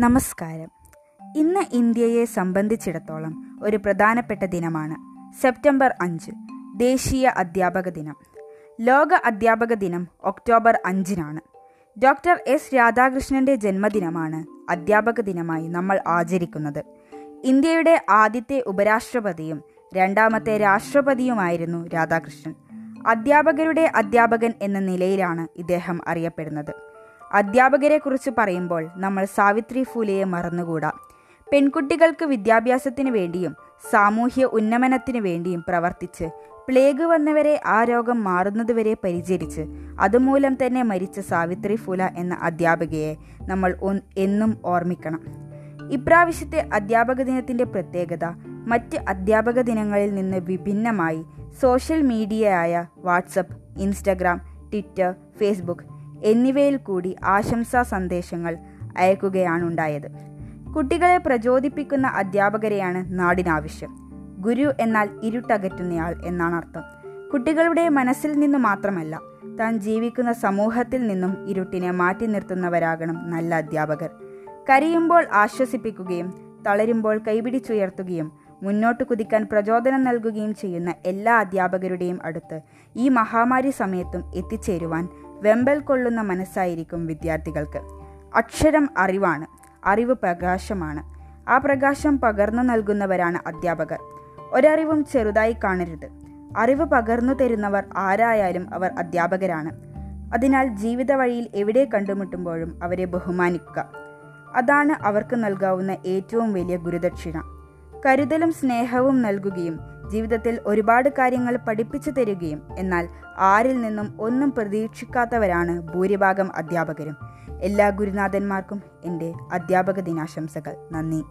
നമസ്കാരം. ഇന്ന് ഇന്ത്യയെ സംബന്ധിച്ചിടത്തോളം ഒരു പ്രധാനപ്പെട്ട ദിനമാണ്. സെപ്റ്റംബർ അഞ്ച് ദേശീയ അധ്യാപക ദിനം. ലോക അധ്യാപക ദിനം ഒക്ടോബർ അഞ്ചിനാണ്. ഡോക്ടർ എസ് രാധാകൃഷ്ണന്റെ ജന്മദിനമാണ് അധ്യാപക ദിനമായി നമ്മൾ ആചരിക്കുന്നത്. ഇന്ത്യയുടെ ആദ്യത്തെ ഉപരാഷ്ട്രപതിയും രണ്ടാമത്തെ രാഷ്ട്രപതിയുമായിരുന്നു രാധാകൃഷ്ണൻ. അധ്യാപകരുടെ അധ്യാപകൻ എന്ന നിലയിലാണ് ഇദ്ദേഹം അറിയപ്പെടുന്നത്. അധ്യാപകരെക്കുറിച്ച് പറയുമ്പോൾ നമ്മൾ സാവിത്രി ഫൂലയെ മറന്നുകൂടാ. പെൺകുട്ടികൾക്ക് വിദ്യാഭ്യാസത്തിന് വേണ്ടിയും സാമൂഹ്യ ഉന്നമനത്തിന് വേണ്ടിയും പ്രവർത്തിച്ച് പ്ലേഗ് വന്നവരെ ആ രോഗം മാറുന്നതുവരെ പരിചരിച്ച് അതുമൂലം തന്നെ മരിച്ച സാവിത്രി ഫുല എന്ന അധ്യാപകയെ നമ്മൾ എന്നും ഓർമ്മിക്കണം. ഇപ്രാവശ്യത്തെ അധ്യാപക ദിനത്തിന്റെ പ്രത്യേകത മറ്റ് അധ്യാപക ദിനങ്ങളിൽ നിന്ന് വിഭിന്നമായി സോഷ്യൽ മീഡിയയായ വാട്സപ്പ് ഇൻസ്റ്റഗ്രാം ട്വിറ്റർ ഫേസ്ബുക്ക് എന്നിവയിൽ കൂടി ആശംസാ സന്ദേശങ്ങൾ അയക്കുകയാണുണ്ടായത്. കുട്ടികളെ പ്രചോദിപ്പിക്കുന്ന അധ്യാപകരെയാണ് നാടിനാവശ്യം. ഗുരു എന്നാൽ ഇരുട്ടകറ്റുന്നയാൾ എന്നാണ് അർത്ഥം. കുട്ടികളുടെ മനസ്സിൽ നിന്ന് മാത്രമല്ല താൻ ജീവിക്കുന്ന സമൂഹത്തിൽ നിന്നും ഇരുട്ടിനെ മാറ്റി നിർത്തുന്നവരാകണം നല്ല അധ്യാപകർ. കരിയുമ്പോൾ ആശ്വസിപ്പിക്കുകയും തളരുമ്പോൾ കൈപിടിച്ചുയർത്തുകയും മുന്നോട്ട് കുതിക്കാൻ പ്രചോദനം നൽകുകയും ചെയ്യുന്ന എല്ലാ അധ്യാപകരുടെയും അടുത്ത് ഈ മഹാമാരി സമയത്തും എത്തിച്ചേരുവാൻ വെമ്പൽ കൊള്ളുന്ന മനസ്സായിരിക്കും വിദ്യാർത്ഥികൾക്ക്. അക്ഷരം അറിവാണ് അറിവ് പ്രകാശമാണ്. ആ പ്രകാശം പകർന്നു നൽകുന്നവരാണ് അധ്യാപകർ. ഒരറിവും ചെറുതായി കാണരുത്. അറിവ് പകർന്നു തരുന്നവർ ആരായാലും അവർ അധ്യാപകരാണ്. അതിനാൽ ജീവിത വഴിയിൽ എവിടെ കണ്ടുമുട്ടുമ്പോഴും അവരെ ബഹുമാനിക്കുക. അതാണ് അവർക്ക് നൽകാവുന്ന ഏറ്റവും വലിയ ഗുരുദക്ഷിണ. കരുതലും സ്നേഹവും നൽകുകയും ജീവിതത്തിൽ ഒരുപാട് കാര്യങ്ങൾ പഠിപ്പിച്ചു തരികയും എന്നാൽ ആരിൽ നിന്നും ഒന്നും പ്രതീക്ഷിക്കാത്തവരാണ് ഭൂരിഭാഗം അധ്യാപകരും. എല്ലാ ഗുരുനാഥന്മാർക്കും എന്റെ അധ്യാപക ദിനാശംസകൾ. നന്ദി.